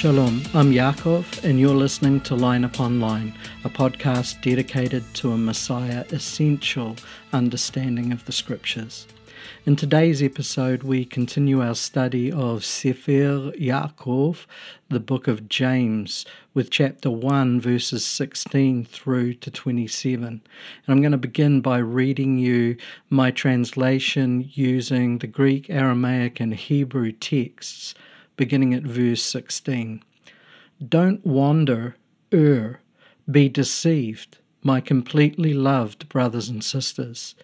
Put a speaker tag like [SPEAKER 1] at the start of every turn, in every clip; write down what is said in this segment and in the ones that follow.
[SPEAKER 1] Shalom, I'm Yaakov, and you're listening to Line Upon Line, a podcast dedicated to a Messiah essential understanding of the Scriptures. In today's episode, we continue our study of Sefer Yaakov, the book of James, with chapter 1, verses 16 through to 27. And I'm going to begin by reading you my translation using the Greek, Aramaic, and Hebrew texts beginning at verse 16. Don't wander, err, be deceived, my completely loved brothers and sisters.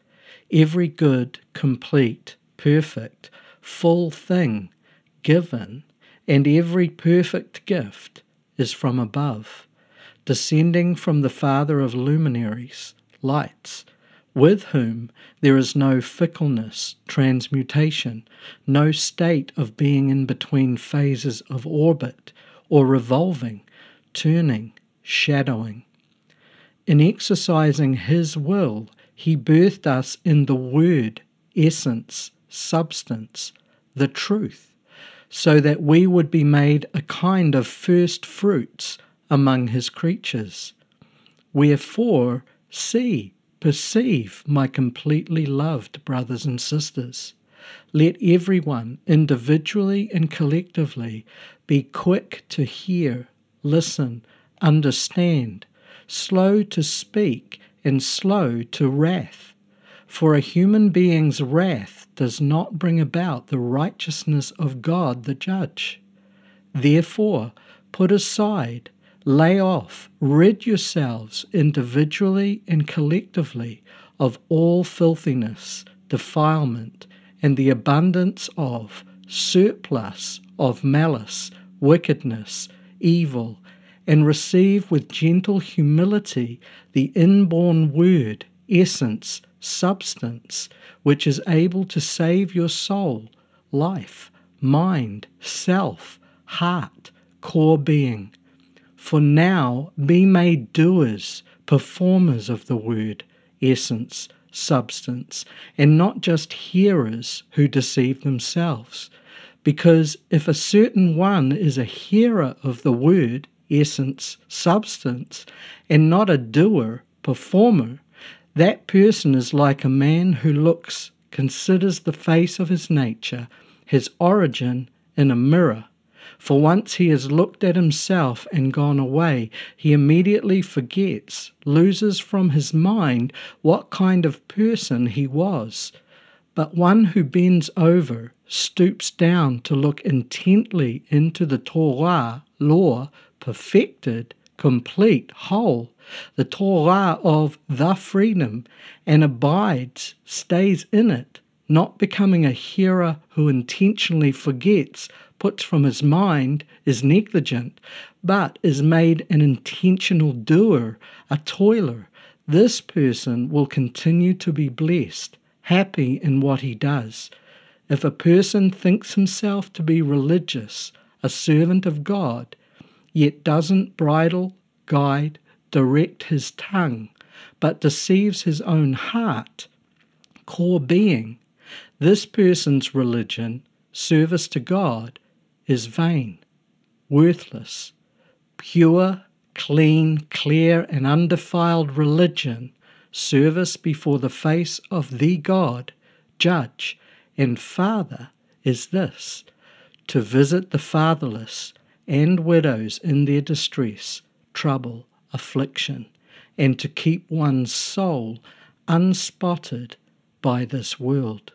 [SPEAKER 1] Every good, complete, perfect, full thing given, and every perfect gift is from above, descending from the Father of luminaries, lights with whom there is no fickleness, transmutation, no state of being in between phases of orbit or revolving, turning, shadowing. In exercising His will, He birthed us in the Word, essence, substance, the truth, so that we would be made a kind of first fruits among His creatures. Wherefore, see, Perceive, my completely loved brothers and sisters. Let everyone, individually and collectively, be quick to hear, listen, understand, slow to speak, and slow to wrath. For a human being's wrath does not bring about the righteousness of God the judge. Therefore, put aside Lay off, rid yourselves individually and collectively of all filthiness, defilement, and the abundance of surplus of malice, wickedness, evil, and receive with gentle humility the inborn word, essence, substance, which is able to save your soul, life, mind, self, heart, core being for now be made doers, performers of the word, essence, substance, and not just hearers who deceive themselves. Because if a certain one is a hearer of the word, essence, substance, and not a doer, performer, that person is like a man who looks, considers the face of his nature, his origin, in a mirror for once he has looked at himself and gone away, he immediately forgets, loses from his mind what kind of person he was. But one who bends over, stoops down to look intently into the Torah, law, perfected, complete, whole, the Torah of the freedom, and abides, stays in it, not becoming a hearer who intentionally forgets puts from his mind is negligent, but is made an intentional doer, a toiler, this person will continue to be blessed, happy in what he does. If a person thinks himself to be religious, a servant of God, yet doesn't bridle, guide, direct his tongue, but deceives his own heart, core being, this person's religion, service to God, is vain, worthless. Pure, clean, clear, and undefiled religion, service before the face of the God, Judge, and Father is this to visit the fatherless and widows in their distress, trouble, affliction, and to keep one's soul unspotted by this world.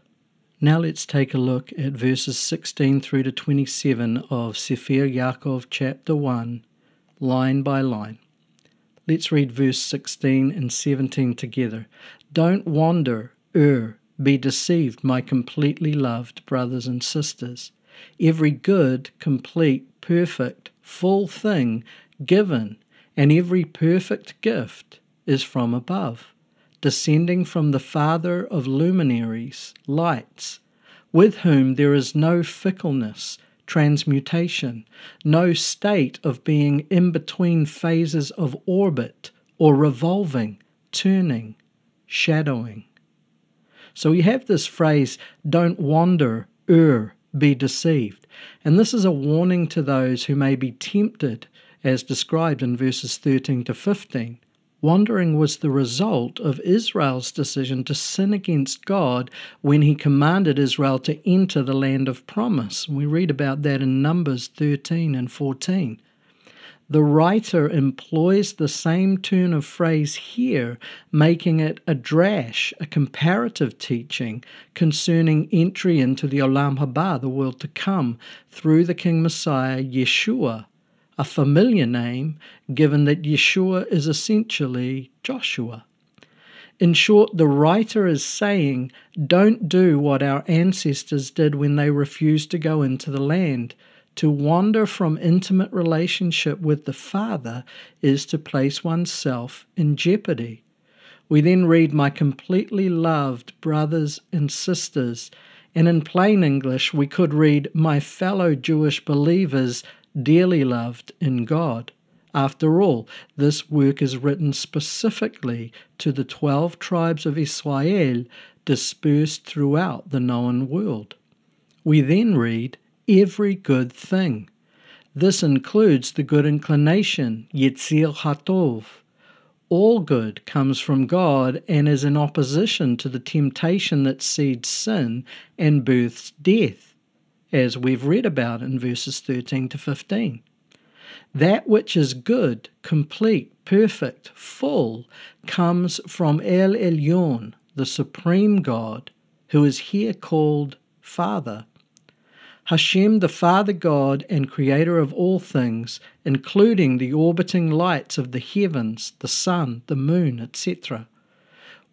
[SPEAKER 1] Now let's take a look at verses 16 through to 27 of Sefer Yaakov chapter 1, line by line. Let's read verse 16 and 17 together. Don't wander, err, be deceived, my completely loved brothers and sisters. Every good, complete, perfect, full thing given, and every perfect gift is from above descending from the Father of luminaries, lights, with whom there is no fickleness, transmutation, no state of being in between phases of orbit or revolving, turning, shadowing. So we have this phrase, don't wander, err, be deceived. And this is a warning to those who may be tempted, as described in verses 13 to 15. Wandering was the result of Israel's decision to sin against God when he commanded Israel to enter the land of promise. We read about that in Numbers 13 and 14. The writer employs the same turn of phrase here, making it a drash, a comparative teaching concerning entry into the Olam Haba, the world to come, through the King Messiah, Yeshua, a familiar name given that Yeshua is essentially Joshua. In short, the writer is saying, don't do what our ancestors did when they refused to go into the land. To wander from intimate relationship with the Father is to place oneself in jeopardy. We then read, My completely loved brothers and sisters. And in plain English, we could read, My fellow Jewish believers dearly loved in God. After all, this work is written specifically to the twelve tribes of Israel dispersed throughout the known world. We then read, every good thing. This includes the good inclination, Yetzir Hatov. All good comes from God and is in opposition to the temptation that seeds sin and births death as we've read about in verses 13 to 15. That which is good, complete, perfect, full, comes from El Elyon, the supreme God, who is here called Father. Hashem, the Father God and Creator of all things, including the orbiting lights of the heavens, the sun, the moon, etc.,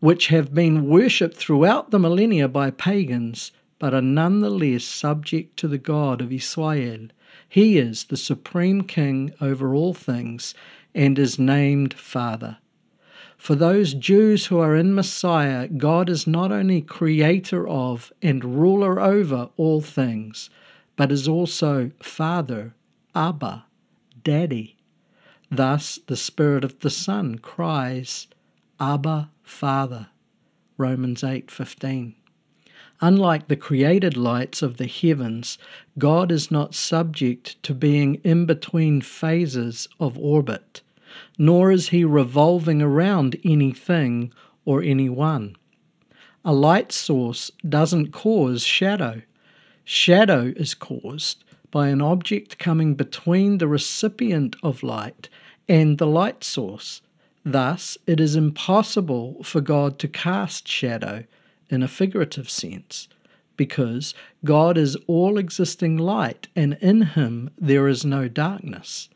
[SPEAKER 1] which have been worshipped throughout the millennia by pagans, but are nonetheless subject to the God of Israel. He is the supreme king over all things and is named Father. For those Jews who are in Messiah, God is not only creator of and ruler over all things, but is also Father, Abba, Daddy. Thus the Spirit of the Son cries, Abba, Father. Romans 8:15. Unlike the created lights of the heavens, God is not subject to being in between phases of orbit, nor is he revolving around anything or anyone. A light source doesn't cause shadow. Shadow is caused by an object coming between the recipient of light and the light source. Thus, it is impossible for God to cast shadow in a figurative sense, because God is all existing light, and in him there is no darkness.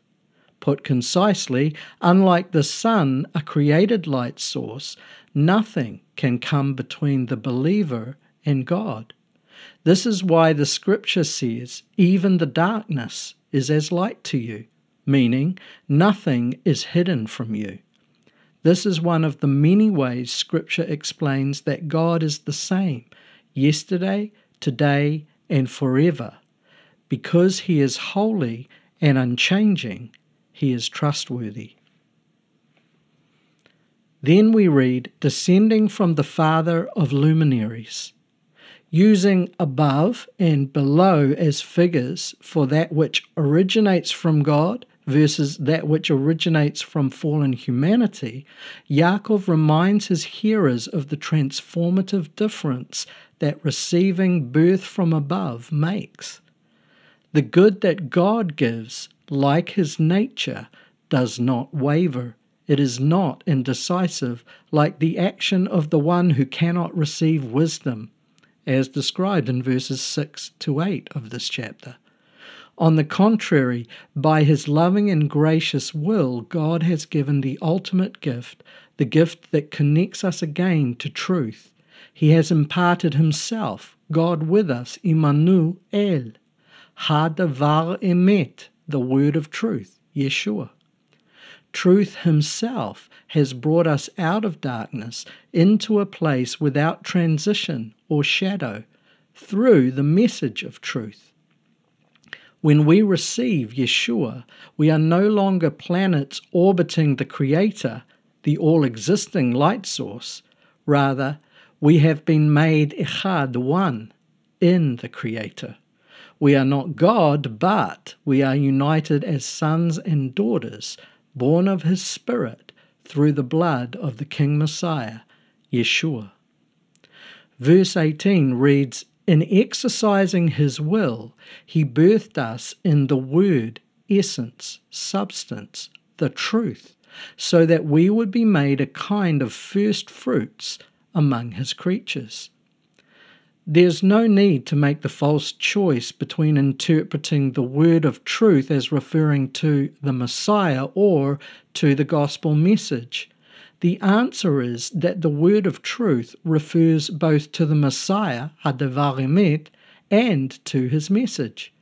[SPEAKER 1] Put concisely, unlike the sun, a created light source, nothing can come between the believer and God. This is why the scripture says, even the darkness is as light to you, meaning nothing is hidden from you. This is one of the many ways Scripture explains that God is the same yesterday, today, and forever. Because He is holy and unchanging, He is trustworthy. Then we read, descending from the Father of luminaries, using above and below as figures for that which originates from God versus that which originates from fallen humanity, Yaakov reminds his hearers of the transformative difference that receiving birth from above makes. The good that God gives, like his nature, does not waver. It is not indecisive, like the action of the one who cannot receive wisdom, as described in verses 6 to 8 of this chapter. On the contrary, by his loving and gracious will, God has given the ultimate gift, the gift that connects us again to truth. He has imparted himself, God with us, Imanu El, Hadavar Emet, the word of truth, Yeshua. Truth himself has brought us out of darkness into a place without transition or shadow through the message of truth. When we receive Yeshua, we are no longer planets orbiting the Creator, the all existing light source. Rather, we have been made Echad, one, in the Creator. We are not God, but we are united as sons and daughters, born of his Spirit, through the blood of the King Messiah, Yeshua. Verse 18 reads, In exercising his will, he birthed us in the Word, essence, substance, the truth, so that we would be made a kind of first fruits among his creatures. There's no need to make the false choice between interpreting the word of truth as referring to the Messiah or to the gospel message. The answer is that the word of truth refers both to the Messiah, Hadavar and to his message.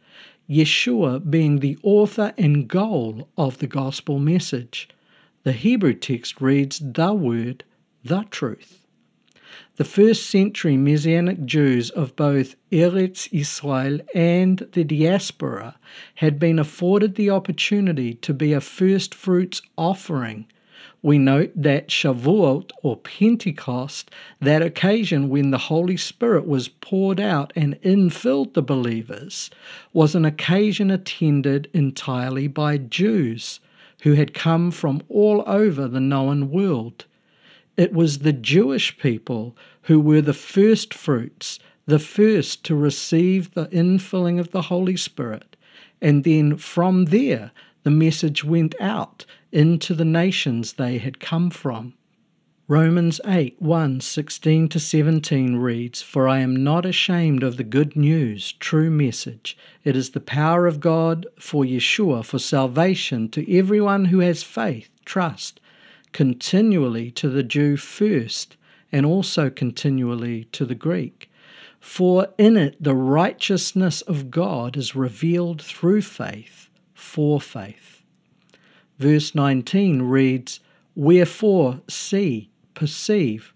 [SPEAKER 1] Yeshua being the author and goal of the gospel message. The Hebrew text reads, the word, the truth. The first century Messianic Jews of both Eretz Israel and the diaspora had been afforded the opportunity to be a first fruits offering. We note that Shavuot or Pentecost, that occasion when the Holy Spirit was poured out and infilled the believers, was an occasion attended entirely by Jews who had come from all over the known world. It was the Jewish people who were the first fruits, the first to receive the infilling of the Holy Spirit. And then from there, the message went out into the nations they had come from. Romans 8 1 16 to 17 reads, For I am not ashamed of the good news, true message. It is the power of God for Yeshua, for salvation to everyone who has faith, trust, continually to the Jew first, and also continually to the Greek. For in it the righteousness of God is revealed through faith, for faith. Verse 19 reads, Wherefore, see, perceive,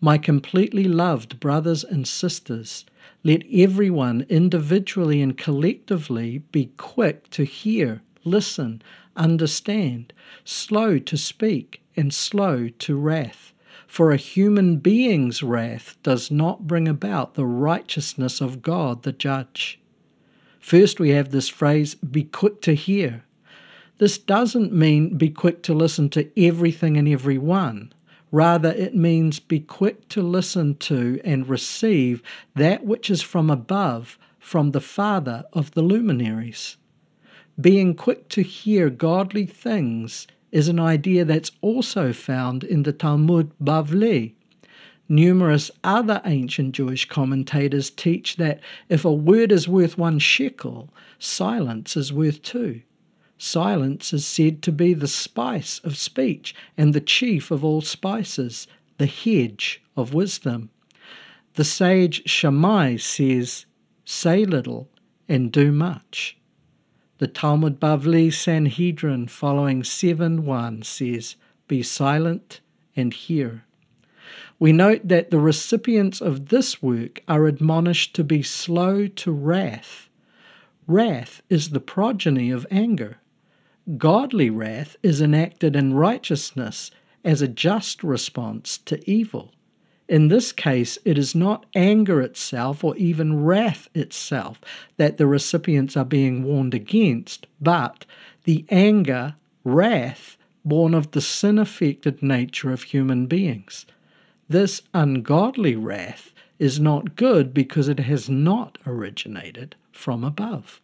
[SPEAKER 1] my completely loved brothers and sisters, let everyone individually and collectively be quick to hear, listen, understand, slow to speak, and slow to wrath for a human being's wrath does not bring about the righteousness of God the judge. First, we have this phrase, be quick to hear. This doesn't mean be quick to listen to everything and everyone. Rather, it means be quick to listen to and receive that which is from above, from the Father of the luminaries. Being quick to hear godly things is an idea that's also found in the Talmud Bavli. Numerous other ancient Jewish commentators teach that if a word is worth one shekel, silence is worth two. Silence is said to be the spice of speech and the chief of all spices, the hedge of wisdom. The sage Shammai says, Say little and do much. The Talmud Bavli Sanhedrin following 7 1 says, Be silent and hear. We note that the recipients of this work are admonished to be slow to wrath. Wrath is the progeny of anger. Godly wrath is enacted in righteousness as a just response to evil. In this case, it is not anger itself or even wrath itself that the recipients are being warned against, but the anger, wrath, born of the sin affected nature of human beings. This ungodly wrath is not good because it has not originated from above.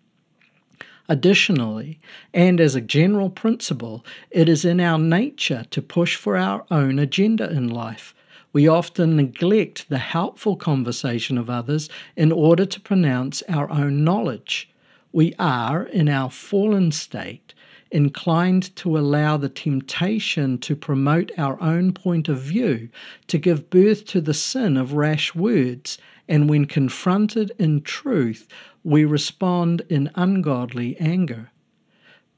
[SPEAKER 1] Additionally, and as a general principle, it is in our nature to push for our own agenda in life we often neglect the helpful conversation of others in order to pronounce our own knowledge. We are, in our fallen state, inclined to allow the temptation to promote our own point of view, to give birth to the sin of rash words, and when confronted in truth, we respond in ungodly anger.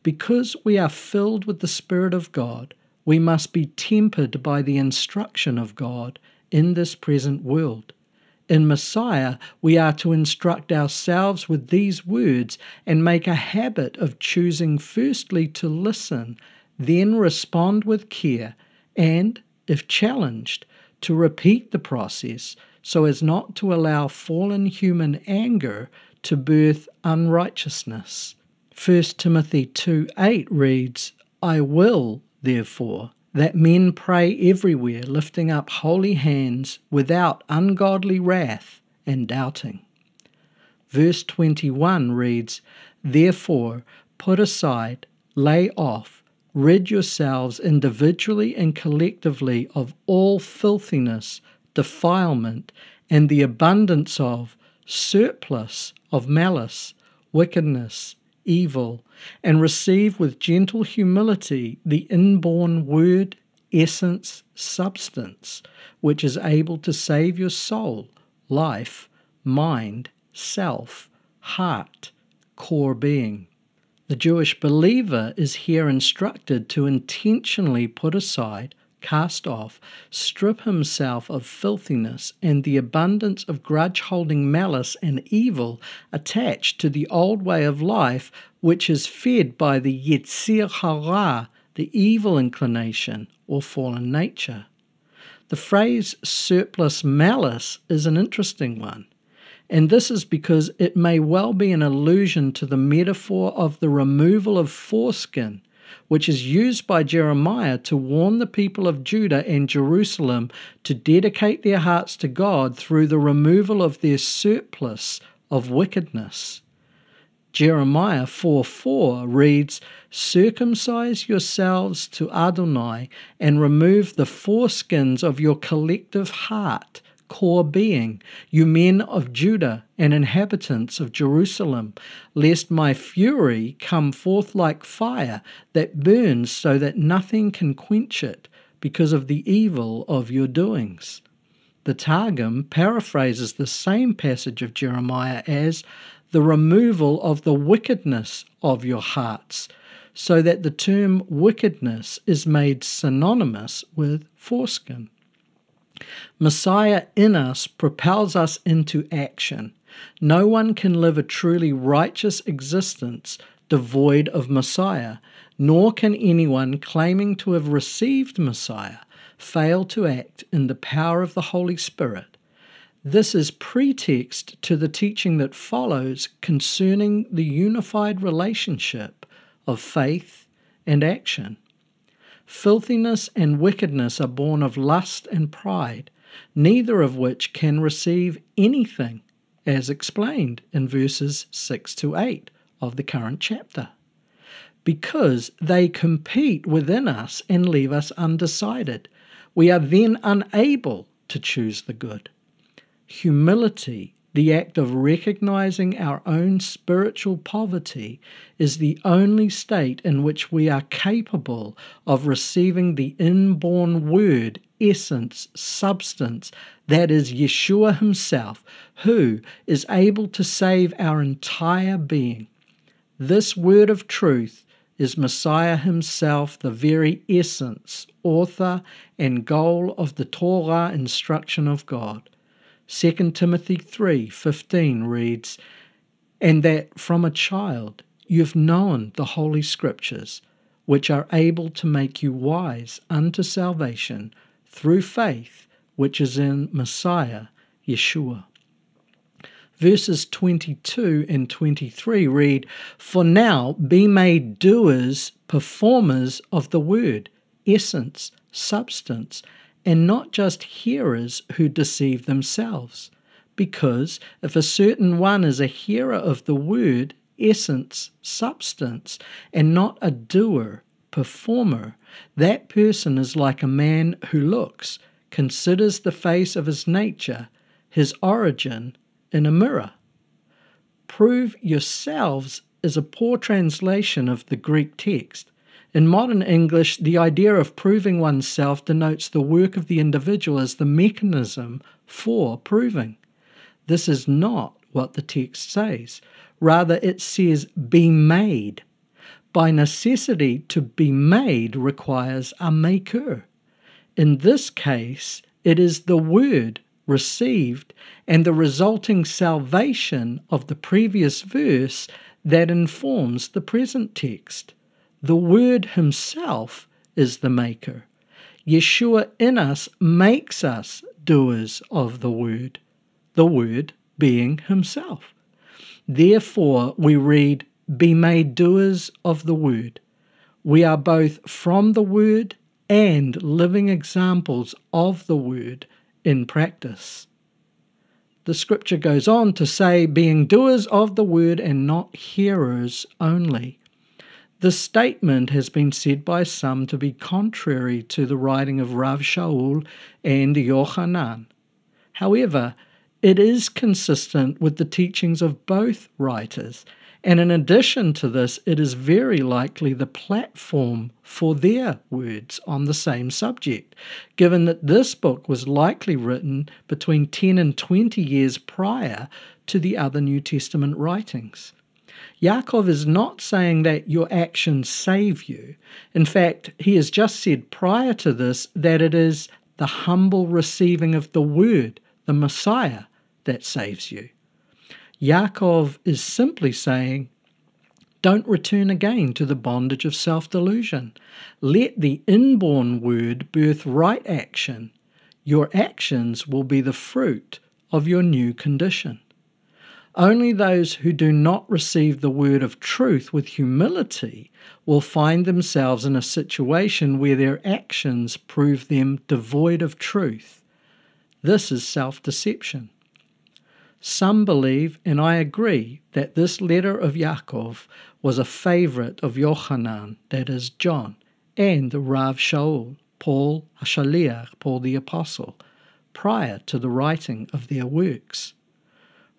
[SPEAKER 1] Because we are filled with the Spirit of God, we must be tempered by the instruction of God in this present world. In Messiah, we are to instruct ourselves with these words and make a habit of choosing firstly to listen, then respond with care, and, if challenged, to repeat the process so as not to allow fallen human anger to birth unrighteousness. 1 Timothy 2 8 reads, I will, therefore, that men pray everywhere, lifting up holy hands without ungodly wrath and doubting. Verse 21 reads, Therefore, put aside, lay off, rid yourselves individually and collectively of all filthiness, defilement, and the abundance of surplus of malice, wickedness, evil, and receive with gentle humility the inborn word, essence, substance, which is able to save your soul, life, mind, self, heart, core being. The Jewish believer is here instructed to intentionally put aside cast off, strip himself of filthiness and the abundance of grudge holding malice and evil attached to the old way of life, which is fed by the Yetzir Hara, the evil inclination or fallen nature. The phrase surplus malice is an interesting one. And this is because it may well be an allusion to the metaphor of the removal of foreskin which is used by Jeremiah to warn the people of Judah and Jerusalem to dedicate their hearts to God through the removal of their surplus of wickedness. Jeremiah 4 4 reads, Circumcise yourselves to Adonai and remove the foreskins of your collective heart core being, you men of Judah and inhabitants of Jerusalem, lest my fury come forth like fire that burns so that nothing can quench it because of the evil of your doings. The Targum paraphrases the same passage of Jeremiah as the removal of the wickedness of your hearts, so that the term wickedness is made synonymous with foreskin. Messiah in us propels us into action. No one can live a truly righteous existence devoid of Messiah, nor can anyone claiming to have received Messiah fail to act in the power of the Holy Spirit. This is pretext to the teaching that follows concerning the unified relationship of faith and action. Filthiness and wickedness are born of lust and pride, neither of which can receive anything, as explained in verses 6 to 8 of the current chapter. Because they compete within us and leave us undecided, we are then unable to choose the good. Humility the act of recognizing our own spiritual poverty is the only state in which we are capable of receiving the inborn word, essence, substance that is Yeshua Himself, who is able to save our entire being. This word of truth is Messiah Himself, the very essence, author, and goal of the Torah instruction of God. 2 Timothy 3:15 reads, "And that from a child you've known the holy scriptures, which are able to make you wise unto salvation through faith which is in Messiah Yeshua." Verses 22 and 23 read, For now be made doers, performers of the word, essence, substance, and not just hearers who deceive themselves. Because if a certain one is a hearer of the word, essence, substance, and not a doer, performer, that person is like a man who looks, considers the face of his nature, his origin, in a mirror. Prove yourselves is a poor translation of the Greek text. In modern English, the idea of proving oneself denotes the work of the individual as the mechanism for proving. This is not what the text says. Rather, it says, be made. By necessity, to be made requires a maker. In this case, it is the word received and the resulting salvation of the previous verse that informs the present text. The Word Himself is the Maker. Yeshua in us makes us doers of the Word, the Word being Himself. Therefore, we read, Be made doers of the word. We are both from the word and living examples of the word in practice. The scripture goes on to say, being doers of the word and not hearers only. The statement has been said by some to be contrary to the writing of Rav Shaul and Yochanan. However, it is consistent with the teachings of both writers, and in addition to this, it is very likely the platform for their words on the same subject, given that this book was likely written between 10 and 20 years prior to the other New Testament writings. Yaakov is not saying that your actions save you. In fact, he has just said prior to this that it is the humble receiving of the word, the Messiah, that saves you. Yaakov is simply saying, don't return again to the bondage of self delusion. Let the inborn word birth right action. Your actions will be the fruit of your new condition. Only those who do not receive the word of truth with humility will find themselves in a situation where their actions prove them devoid of truth. This is self deception. Some believe, and I agree, that this letter of Yaakov was a favorite of Yochanan, that is, John, and Rav Shaul, Paul Hashaliach, Paul the Apostle, prior to the writing of their works.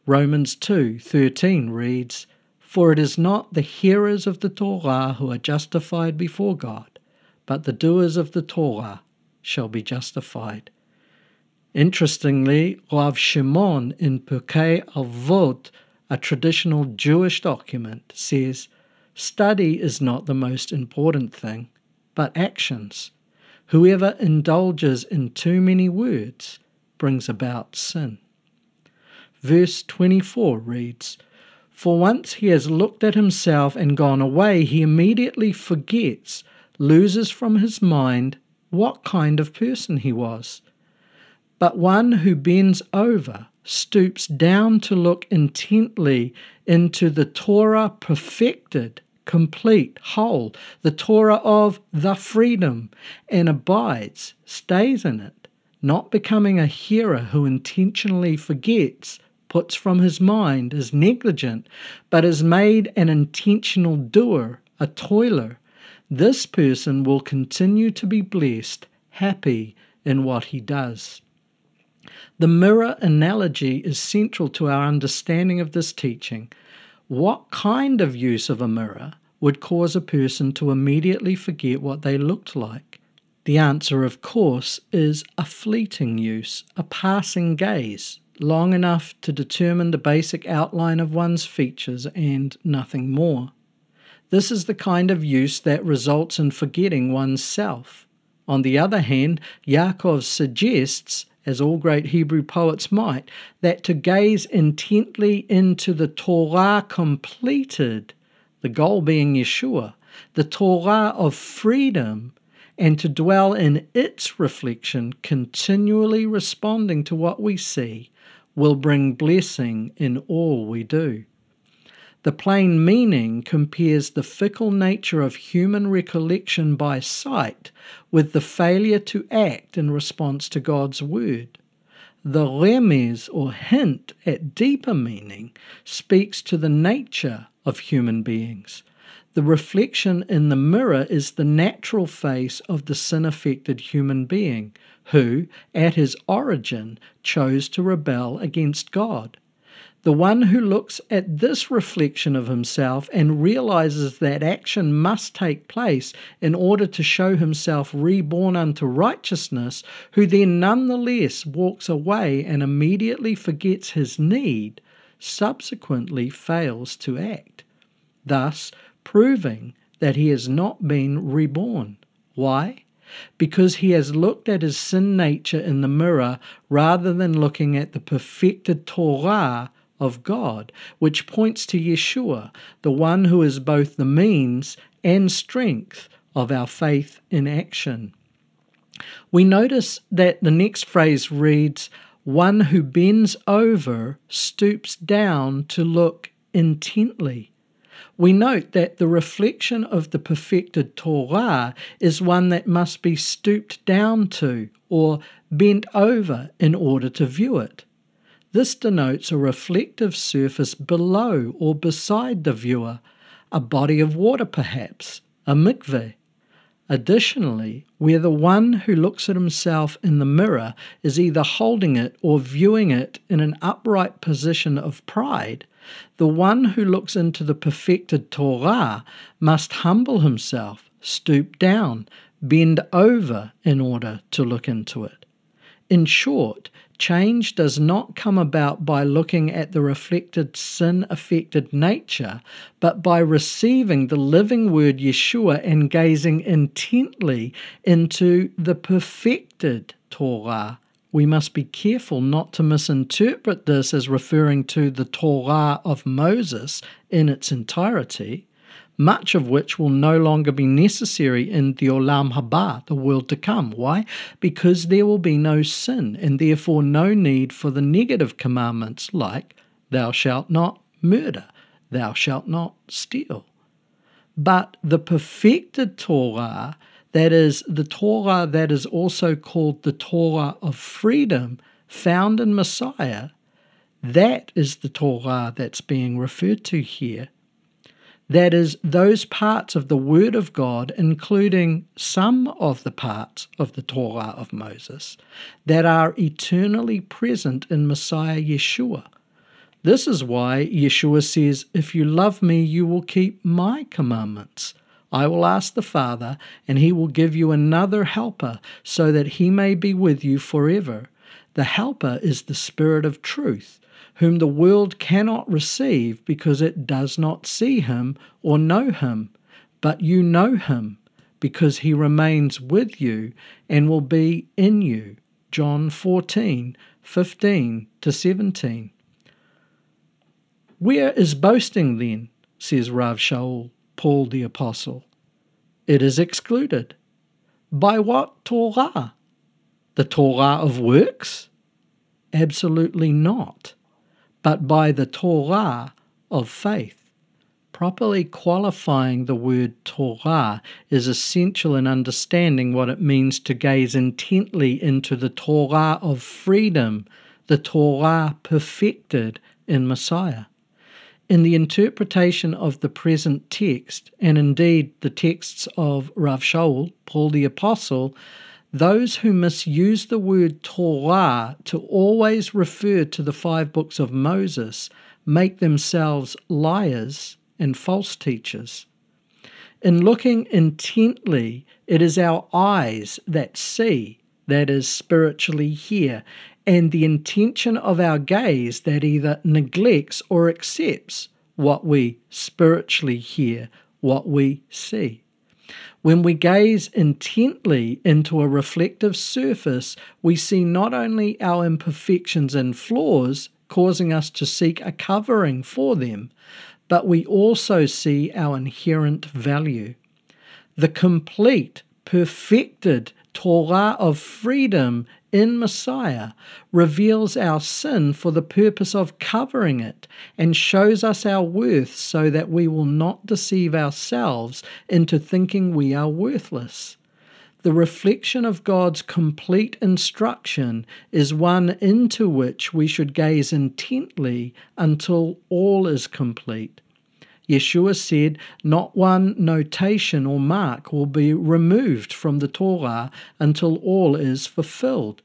[SPEAKER 1] Romans 2:13 reads, For it is not the hearers of the Torah who are justified before God, but the doers of the Torah shall be justified. Interestingly, Rav Shimon in Pirkei Avot, a traditional Jewish document, says, Study is not the most important thing, but actions. Whoever indulges in too many words brings about sin. Verse 24 reads, For once he has looked at himself and gone away, he immediately forgets, loses from his mind what kind of person he was. But one who bends over, stoops down to look intently into the Torah perfected, complete, whole, the Torah of the freedom, and abides, stays in it, not becoming a hearer who intentionally forgets, puts from his mind, is negligent, but is made an intentional doer, a toiler. This person will continue to be blessed, happy in what he does. The mirror analogy is central to our understanding of this teaching. What kind of use of a mirror would cause a person to immediately forget what they looked like? The answer, of course, is a fleeting use, a passing gaze, long enough to determine the basic outline of one's features and nothing more. This is the kind of use that results in forgetting one's self. On the other hand, Yaakov suggests as all great Hebrew poets might, that to gaze intently into the Torah completed, the goal being Yeshua, the Torah of freedom, and to dwell in its reflection, continually responding to what we see, will bring blessing in all we do. The plain meaning compares the fickle nature of human recollection by sight with the failure to act in response to God's word. The remez or hint at deeper meaning speaks to the nature of human beings. The reflection in the mirror is the natural face of the sin affected human being who, at his origin, chose to rebel against God. The one who looks at this reflection of himself and realizes that action must take place in order to show himself reborn unto righteousness, who then nonetheless walks away and immediately forgets his need, subsequently fails to act, thus proving that he has not been reborn. Why? because he has looked at his sin nature in the mirror rather than looking at the perfected Torah of God, which points to Yeshua, the one who is both the means and strength of our faith in action. We notice that the next phrase reads, One who bends over stoops down to look intently. We note that the reflection of the perfected Torah is one that must be stooped down to or bent over in order to view it. This denotes a reflective surface below or beside the viewer, a body of water perhaps, a mikveh. Additionally, where the one who looks at himself in the mirror is either holding it or viewing it in an upright position of pride, the one who looks into the perfected Torah must humble himself, stoop down, bend over in order to look into it. In short, change does not come about by looking at the reflected sin affected nature, but by receiving the living word Yeshua and gazing intently into the perfected Torah we must be careful not to misinterpret this as referring to the Torah of Moses in its entirety, much of which will no longer be necessary in the Olam Haba, the world to come. Why? Because there will be no sin, and therefore no need for the negative commandments like, Thou shalt not murder, Thou shalt not steal. But the perfected Torah that is, the Torah that is also called the Torah of freedom, found in Messiah, that is the Torah that's being referred to here. That is, those parts of the Word of God, including some of the parts of the Torah of Moses, that are eternally present in Messiah Yeshua. This is why Yeshua says, If you love me, you will keep my commandments. I will ask the Father, and he will give you another helper, so that he may be with you forever. The helper is the Spirit of truth, whom the world cannot receive because it does not see him or know him. But you know him, because he remains with you and will be in you. John 14, 15 to 17. Where is boasting then? says Rav Shaul. Paul the Apostle. It is excluded. By what Torah? The Torah of works? Absolutely not, but by the Torah of faith. Properly qualifying the word Torah is essential in understanding what it means to gaze intently into the Torah of freedom, the Torah perfected in Messiah. In the interpretation of the present text, and indeed the texts of Rav Shaul, Paul the Apostle, those who misuse the word Torah to always refer to the five books of Moses make themselves liars and false teachers. In looking intently, it is our eyes that see, that is, spiritually hear, and the intention of our gaze that either neglects or accepts what we spiritually hear, what we see. When we gaze intently into a reflective surface, we see not only our imperfections and flaws, causing us to seek a covering for them, but we also see our inherent value. The complete, perfected Torah of freedom in Messiah reveals our sin for the purpose of covering it and shows us our worth so that we will not deceive ourselves into thinking we are worthless. The reflection of God's complete instruction is one into which we should gaze intently until all is complete. Yeshua said, Not one notation or mark will be removed from the Torah until all is fulfilled.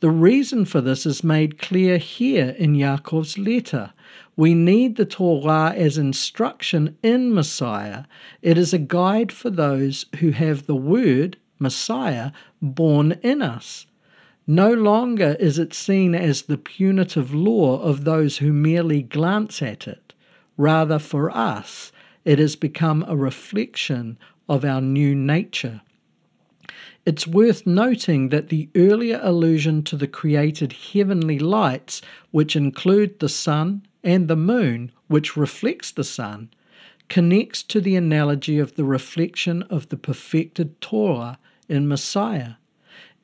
[SPEAKER 1] The reason for this is made clear here in Yaakov's letter. We need the Torah as instruction in Messiah. It is a guide for those who have the Word, Messiah, born in us. No longer is it seen as the punitive law of those who merely glance at it. Rather, for us, it has become a reflection of our new nature. It's worth noting that the earlier allusion to the created heavenly lights, which include the sun and the moon, which reflects the sun, connects to the analogy of the reflection of the perfected Torah in Messiah.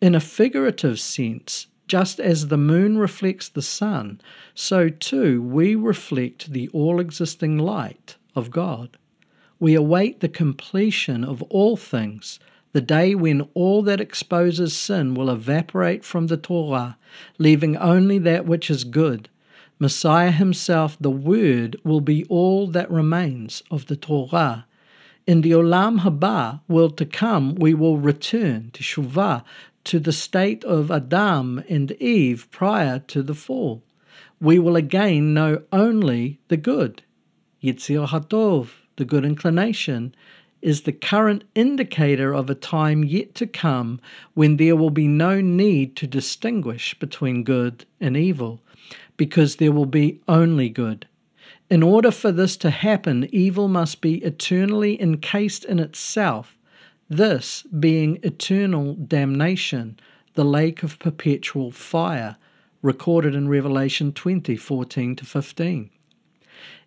[SPEAKER 1] In a figurative sense, Just as the moon reflects the sun, so too we reflect the all existing light of God. We await the completion of all things, the day when all that exposes sin will evaporate from the Torah, leaving only that which is good. Messiah himself, the Word, will be all that remains of the Torah. In the Olam Haba, world to come, we will return to Shuvah, to the state of Adam and Eve prior to the fall. We will again know only the good. Yetzer Hatov, the good inclination, is the current indicator of a time yet to come when there will be no need to distinguish between good and evil, because there will be only good. In order for this to happen, evil must be eternally encased in itself this being eternal damnation, the lake of perpetual fire, recorded in Revelation 20 14 to 15.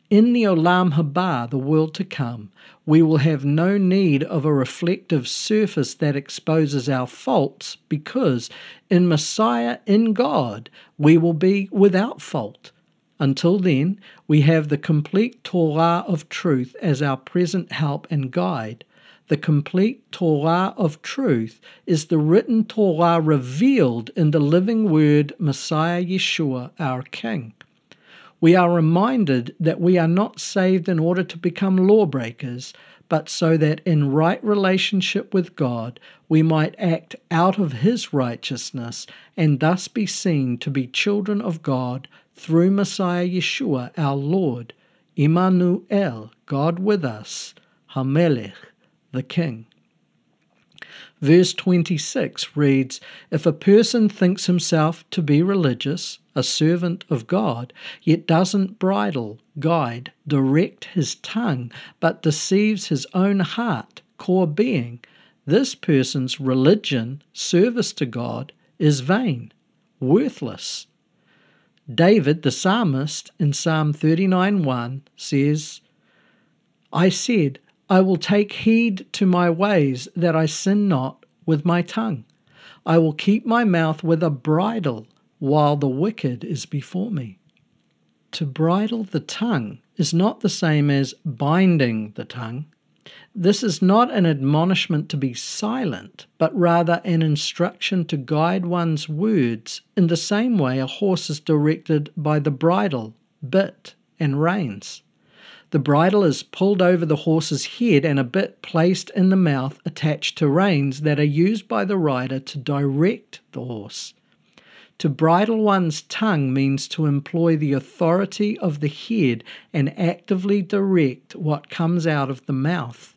[SPEAKER 1] In the Olam Haba, the world to come, we will have no need of a reflective surface that exposes our faults because in Messiah, in God, we will be without fault. Until then, we have the complete Torah of truth as our present help and guide the complete Torah of truth is the written Torah revealed in the living word Messiah Yeshua, our King. We are reminded that we are not saved in order to become lawbreakers, but so that in right relationship with God we might act out of His righteousness and thus be seen to be children of God through Messiah Yeshua our Lord, Immanuel, God with us, Hamelech the king. Verse 26 reads If a person thinks himself to be religious, a servant of God, yet doesn't bridle, guide, direct his tongue, but deceives his own heart, core being, this person's religion, service to God, is vain, worthless. David, the psalmist, in Psalm 39 1 says, I said, I will take heed to my ways that I sin not with my tongue. I will keep my mouth with a bridle while the wicked is before me. To bridle the tongue is not the same as binding the tongue. This is not an admonishment to be silent, but rather an instruction to guide one's words in the same way a horse is directed by the bridle, bit, and reins. The bridle is pulled over the horse's head and a bit placed in the mouth attached to reins that are used by the rider to direct the horse. To bridle one's tongue means to employ the authority of the head and actively direct what comes out of the mouth.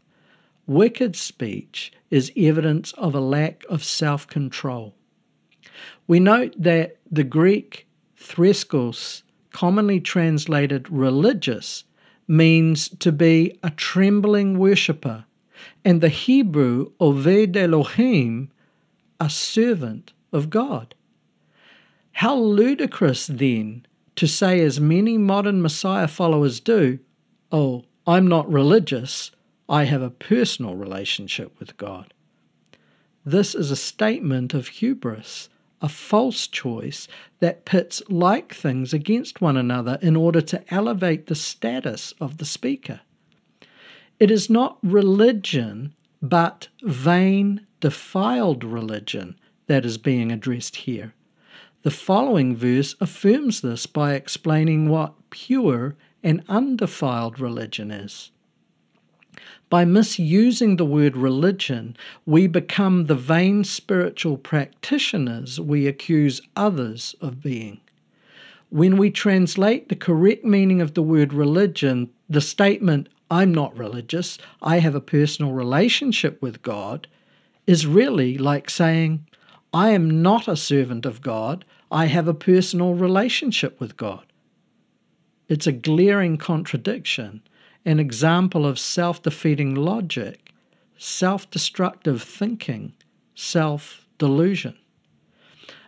[SPEAKER 1] Wicked speech is evidence of a lack of self control. We note that the Greek threskos, commonly translated religious, means to be a trembling worshipper, and the Hebrew Oved Elohim, a servant of God. How ludicrous, then, to say, as many modern Messiah followers do, Oh, I'm not religious, I have a personal relationship with God. This is a statement of hubris a false choice that pits like things against one another in order to elevate the status of the speaker. It is not religion, but vain, defiled religion that is being addressed here. The following verse affirms this by explaining what pure and undefiled religion is. By misusing the word religion, we become the vain spiritual practitioners we accuse others of being. When we translate the correct meaning of the word religion, the statement, I'm not religious, I have a personal relationship with God, is really like saying, I am not a servant of God, I have a personal relationship with God. It's a glaring contradiction an example of self defeating logic, self destructive thinking, self delusion.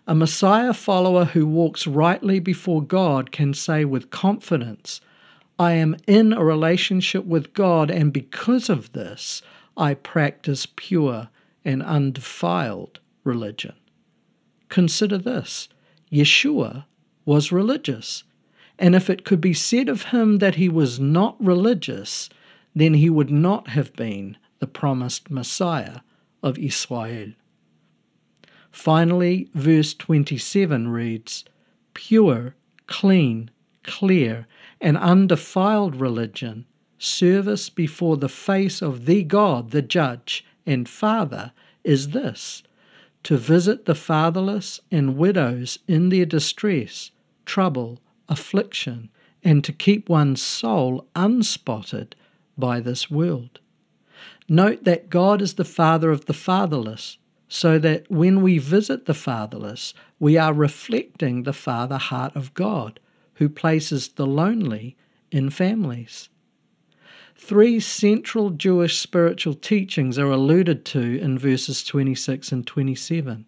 [SPEAKER 1] A Messiah follower who walks rightly before God can say with confidence, I am in a relationship with God, and because of this, I practice pure and undefiled religion. Consider this Yeshua was religious, and if it could be said of him that he was not religious, then he would not have been the promised Messiah of Israel. Finally, verse 27 reads Pure, clean, clear, and undefiled religion, service before the face of the God, the Judge and Father, is this to visit the fatherless and widows in their distress, trouble, affliction, and to keep one's soul unspotted by this world. Note that God is the Father of the fatherless, so that when we visit the fatherless, we are reflecting the Father heart of God, who places the lonely in families. Three central Jewish spiritual teachings are alluded to in verses 26 and 27.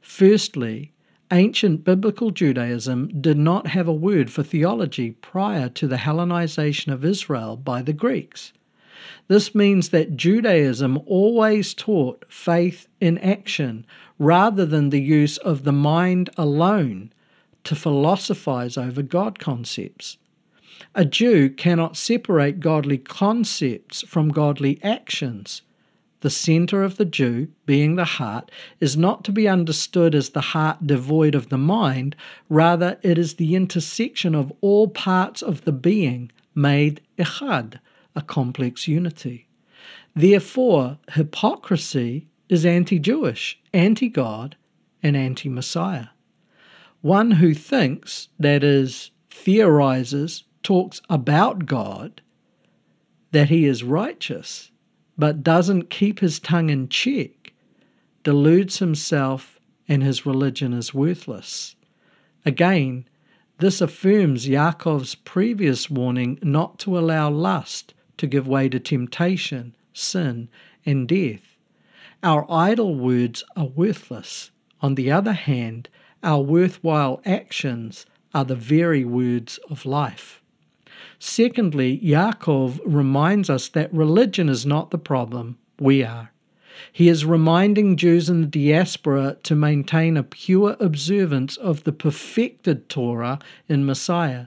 [SPEAKER 1] Firstly, ancient biblical Judaism did not have a word for theology prior to the Hellenization of Israel by the Greeks. This means that Judaism always taught faith in action rather than the use of the mind alone to philosophize over God concepts. A Jew cannot separate godly concepts from godly actions. The center of the Jew, being the heart, is not to be understood as the heart devoid of the mind, rather, it is the intersection of all parts of the being made echad, a complex unity. Therefore, hypocrisy is anti Jewish, anti God, and anti Messiah. One who thinks, that is, theorizes, talks about God, that he is righteous, but doesn't keep his tongue in check, deludes himself and his religion is worthless. Again, this affirms Yaakov's previous warning not to allow lust to give way to temptation, sin, and death. Our idle words are worthless. On the other hand, our worthwhile actions are the very words of life. Secondly, Yaakov reminds us that religion is not the problem, we are. He is reminding Jews in the diaspora to maintain a pure observance of the perfected Torah in Messiah.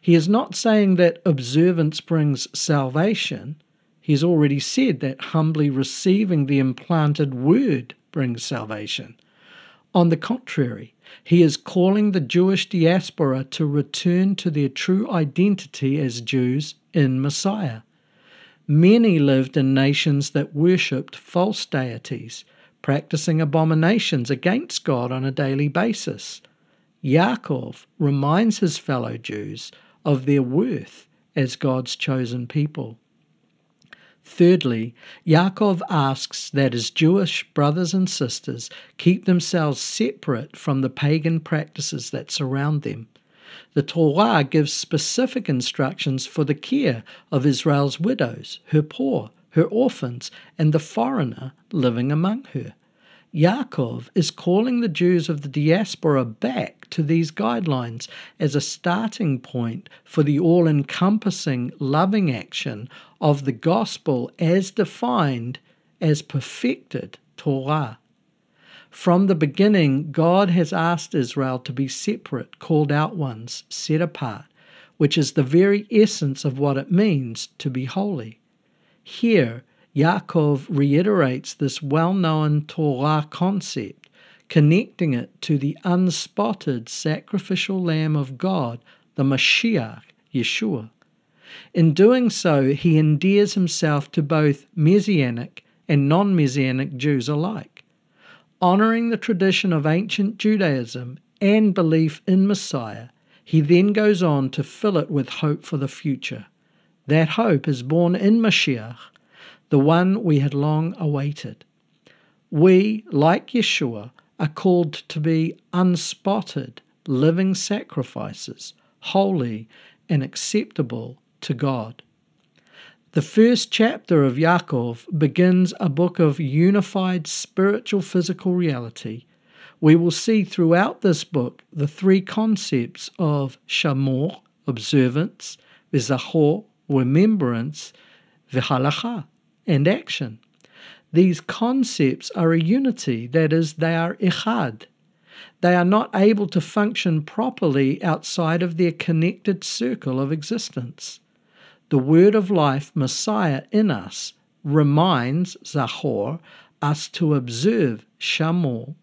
[SPEAKER 1] He is not saying that observance brings salvation. He's already said that humbly receiving the implanted word brings salvation. On the contrary, he is calling the Jewish diaspora to return to their true identity as Jews in Messiah. Many lived in nations that worshipped false deities, practicing abominations against God on a daily basis. Yaakov reminds his fellow Jews of their worth as God's chosen people. Thirdly, Yaakov asks that his Jewish brothers and sisters keep themselves separate from the pagan practices that surround them. The Torah gives specific instructions for the care of Israel's widows, her poor, her orphans, and the foreigner living among her. Yaakov is calling the Jews of the diaspora back to these guidelines as a starting point for the all encompassing loving action of the gospel as defined as perfected Torah. From the beginning, God has asked Israel to be separate, called out ones, set apart, which is the very essence of what it means to be holy. Here, Yaakov reiterates this well known Torah concept, connecting it to the unspotted sacrificial Lamb of God, the Mashiach, Yeshua. In doing so, he endears himself to both Messianic and non Messianic Jews alike. Honoring the tradition of ancient Judaism and belief in Messiah, he then goes on to fill it with hope for the future. That hope is born in Mashiach, the one we had long awaited. We, like Yeshua, are called to be unspotted, living sacrifices, holy and acceptable to God. The first chapter of Yaakov begins a book of unified spiritual physical reality. We will see throughout this book the three concepts of shamor, observance, vizachor, remembrance, v'halacha, and action. These concepts are a unity, that is, they are echad. They are not able to function properly outside of their connected circle of existence. The Word of Life Messiah in us reminds Zachor us to observe Shamor.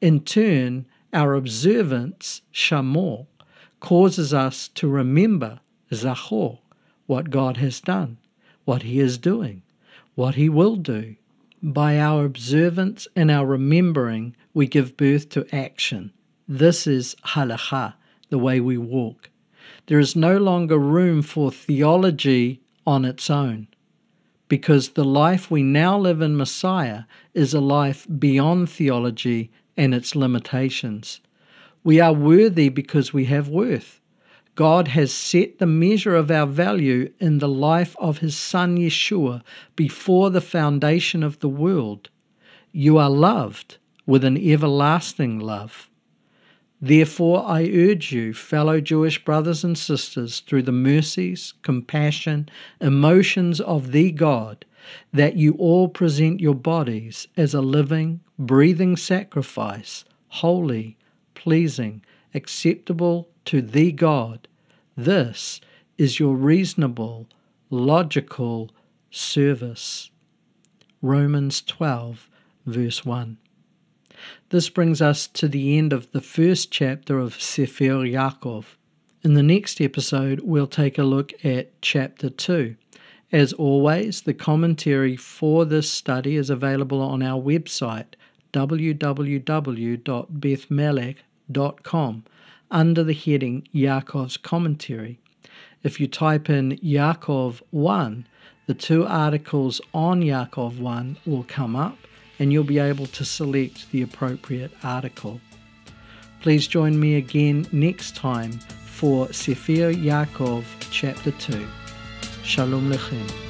[SPEAKER 1] In turn, our observance, Shamor, causes us to remember Zachor, what God has done, what He is doing, what He will do. By our observance and our remembering, we give birth to action. This is halacha, the way we walk. There is no longer room for theology on its own, because the life we now live in Messiah is a life beyond theology and its limitations. We are worthy because we have worth. God has set the measure of our value in the life of His Son Yeshua before the foundation of the world. You are loved with an everlasting love. Therefore, I urge you, fellow Jewish brothers and sisters, through the mercies, compassion, emotions of the God, that you all present your bodies as a living, breathing sacrifice, holy, pleasing, acceptable to the God. This is your reasonable, logical service. Romans 12, verse 1. This brings us to the end of the first chapter of Sefer Yaakov. In the next episode, we'll take a look at chapter 2. As always, the commentary for this study is available on our website www.bethmelekh.com under the heading Yaakov's Commentary. If you type in Yaakov 1, the two articles on Yaakov 1 will come up and you'll be able to select the appropriate article. Please join me again next time for Sefer Yaakov chapter 2. Shalom Lachem.